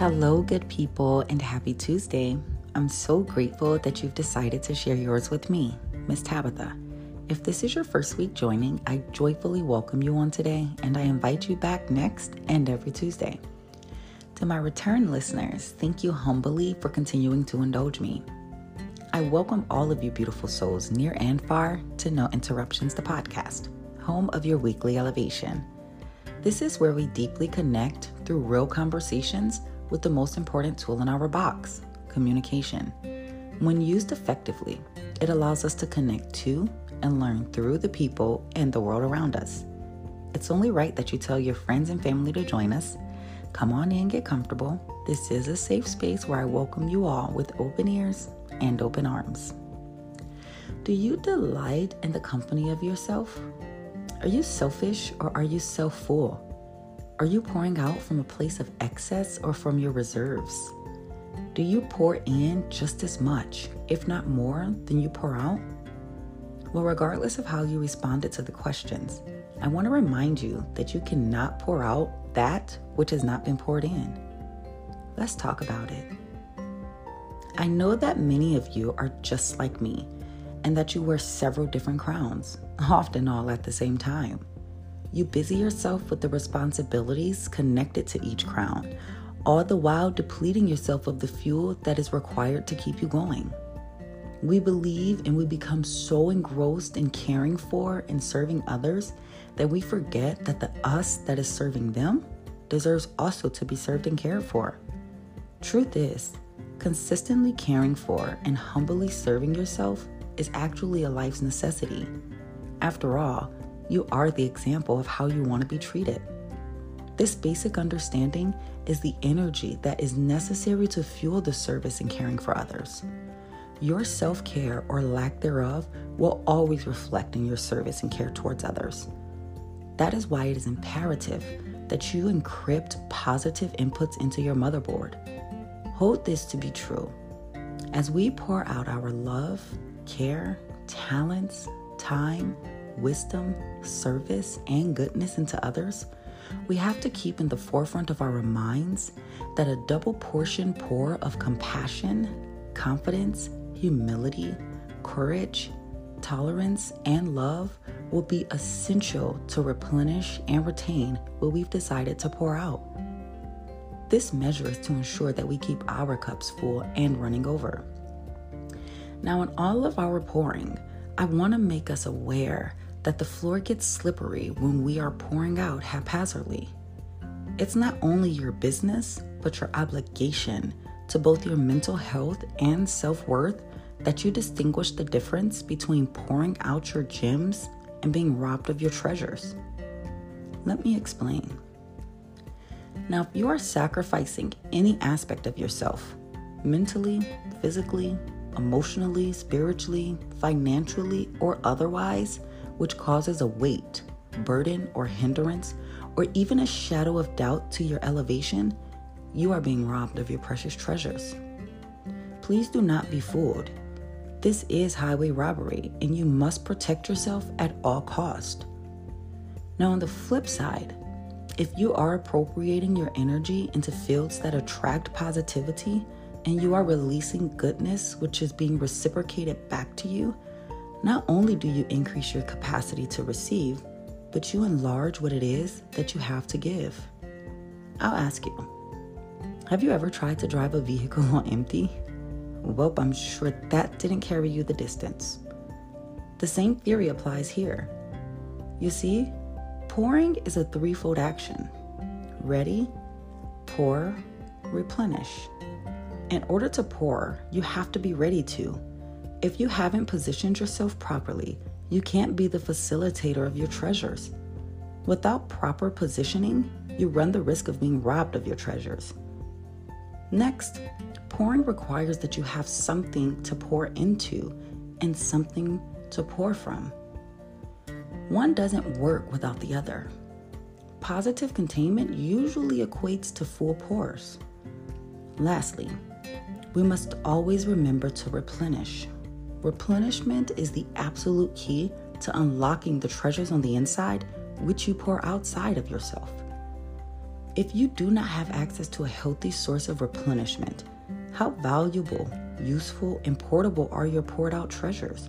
Hello, good people, and happy Tuesday. I'm so grateful that you've decided to share yours with me, Miss Tabitha. If this is your first week joining, I joyfully welcome you on today and I invite you back next and every Tuesday. To my return listeners, thank you humbly for continuing to indulge me. I welcome all of you beautiful souls near and far to No Interruptions, the podcast, home of your weekly elevation. This is where we deeply connect through real conversations with the most important tool in our box communication. When used effectively, it allows us to connect to and learn through the people and the world around us. It's only right that you tell your friends and family to join us. Come on in, get comfortable. This is a safe space where I welcome you all with open ears and open arms. Do you delight in the company of yourself? Are you selfish or are you self full? Are you pouring out from a place of excess or from your reserves? Do you pour in just as much, if not more, than you pour out? Well, regardless of how you responded to the questions, I want to remind you that you cannot pour out that which has not been poured in. Let's talk about it. I know that many of you are just like me and that you wear several different crowns, often all at the same time. You busy yourself with the responsibilities connected to each crown, all the while depleting yourself of the fuel that is required to keep you going. We believe and we become so engrossed in caring for and serving others that we forget that the us that is serving them deserves also to be served and cared for. Truth is, consistently caring for and humbly serving yourself is actually a life's necessity. After all, you are the example of how you want to be treated. This basic understanding is the energy that is necessary to fuel the service and caring for others. Your self care or lack thereof will always reflect in your service and care towards others. That is why it is imperative that you encrypt positive inputs into your motherboard. Hold this to be true. As we pour out our love, care, talents, time, wisdom, service, and goodness into others, we have to keep in the forefront of our minds that a double portion pour of compassion, confidence, humility, courage, tolerance, and love will be essential to replenish and retain what we've decided to pour out. This measure is to ensure that we keep our cups full and running over. Now, in all of our pouring, I want to make us aware that the floor gets slippery when we are pouring out haphazardly. It's not only your business, but your obligation to both your mental health and self worth that you distinguish the difference between pouring out your gems and being robbed of your treasures. Let me explain. Now, if you are sacrificing any aspect of yourself, mentally, physically, emotionally, spiritually, financially, or otherwise, which causes a weight, burden, or hindrance, or even a shadow of doubt to your elevation, you are being robbed of your precious treasures. Please do not be fooled. This is highway robbery, and you must protect yourself at all cost. Now, on the flip side, if you are appropriating your energy into fields that attract positivity and you are releasing goodness, which is being reciprocated back to you, not only do you increase your capacity to receive, but you enlarge what it is that you have to give. I'll ask you Have you ever tried to drive a vehicle on empty? Well, I'm sure that didn't carry you the distance. The same theory applies here. You see, pouring is a threefold action ready, pour, replenish. In order to pour, you have to be ready to if you haven't positioned yourself properly, you can't be the facilitator of your treasures. Without proper positioning, you run the risk of being robbed of your treasures. Next, pouring requires that you have something to pour into and something to pour from. One doesn't work without the other. Positive containment usually equates to full pours. Lastly, we must always remember to replenish. Replenishment is the absolute key to unlocking the treasures on the inside which you pour outside of yourself. If you do not have access to a healthy source of replenishment, how valuable, useful, and portable are your poured out treasures?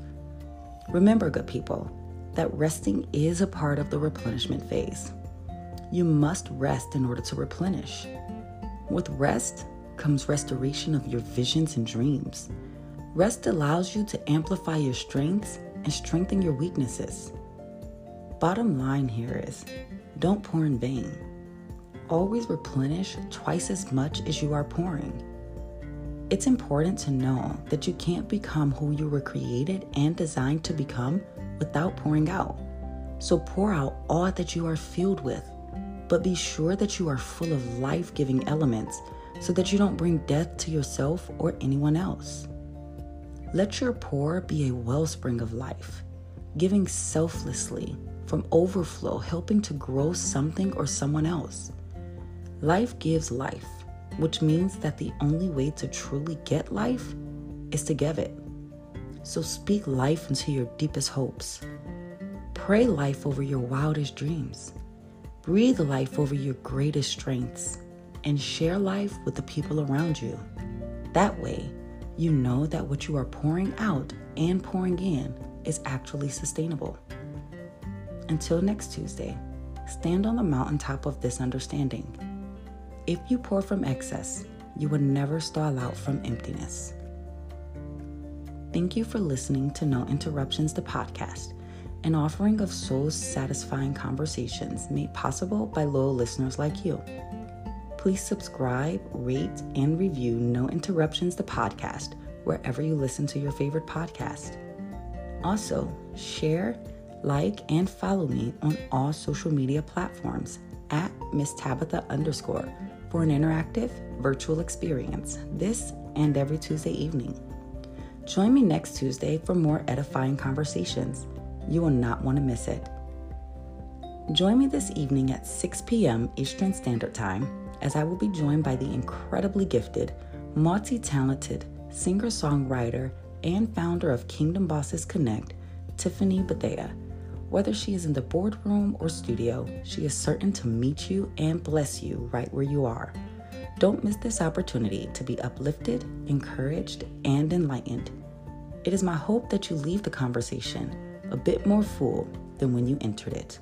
Remember, good people, that resting is a part of the replenishment phase. You must rest in order to replenish. With rest comes restoration of your visions and dreams. Rest allows you to amplify your strengths and strengthen your weaknesses. Bottom line here is don't pour in vain. Always replenish twice as much as you are pouring. It's important to know that you can't become who you were created and designed to become without pouring out. So pour out all that you are filled with, but be sure that you are full of life giving elements so that you don't bring death to yourself or anyone else. Let your pour be a wellspring of life, giving selflessly from overflow, helping to grow something or someone else. Life gives life, which means that the only way to truly get life is to give it. So speak life into your deepest hopes. Pray life over your wildest dreams. Breathe life over your greatest strengths and share life with the people around you. That way, you know that what you are pouring out and pouring in is actually sustainable. Until next Tuesday, stand on the mountaintop of this understanding. If you pour from excess, you will never stall out from emptiness. Thank you for listening to No Interruptions, the podcast, an offering of soul satisfying conversations made possible by loyal listeners like you. Please subscribe, rate, and review No Interruptions, the podcast, wherever you listen to your favorite podcast. Also, share, like, and follow me on all social media platforms at Miss Tabitha underscore for an interactive virtual experience this and every Tuesday evening. Join me next Tuesday for more edifying conversations. You will not want to miss it. Join me this evening at 6 p.m. Eastern Standard Time as I will be joined by the incredibly gifted, multi talented singer songwriter and founder of Kingdom Bosses Connect, Tiffany Bethea. Whether she is in the boardroom or studio, she is certain to meet you and bless you right where you are. Don't miss this opportunity to be uplifted, encouraged, and enlightened. It is my hope that you leave the conversation a bit more full than when you entered it.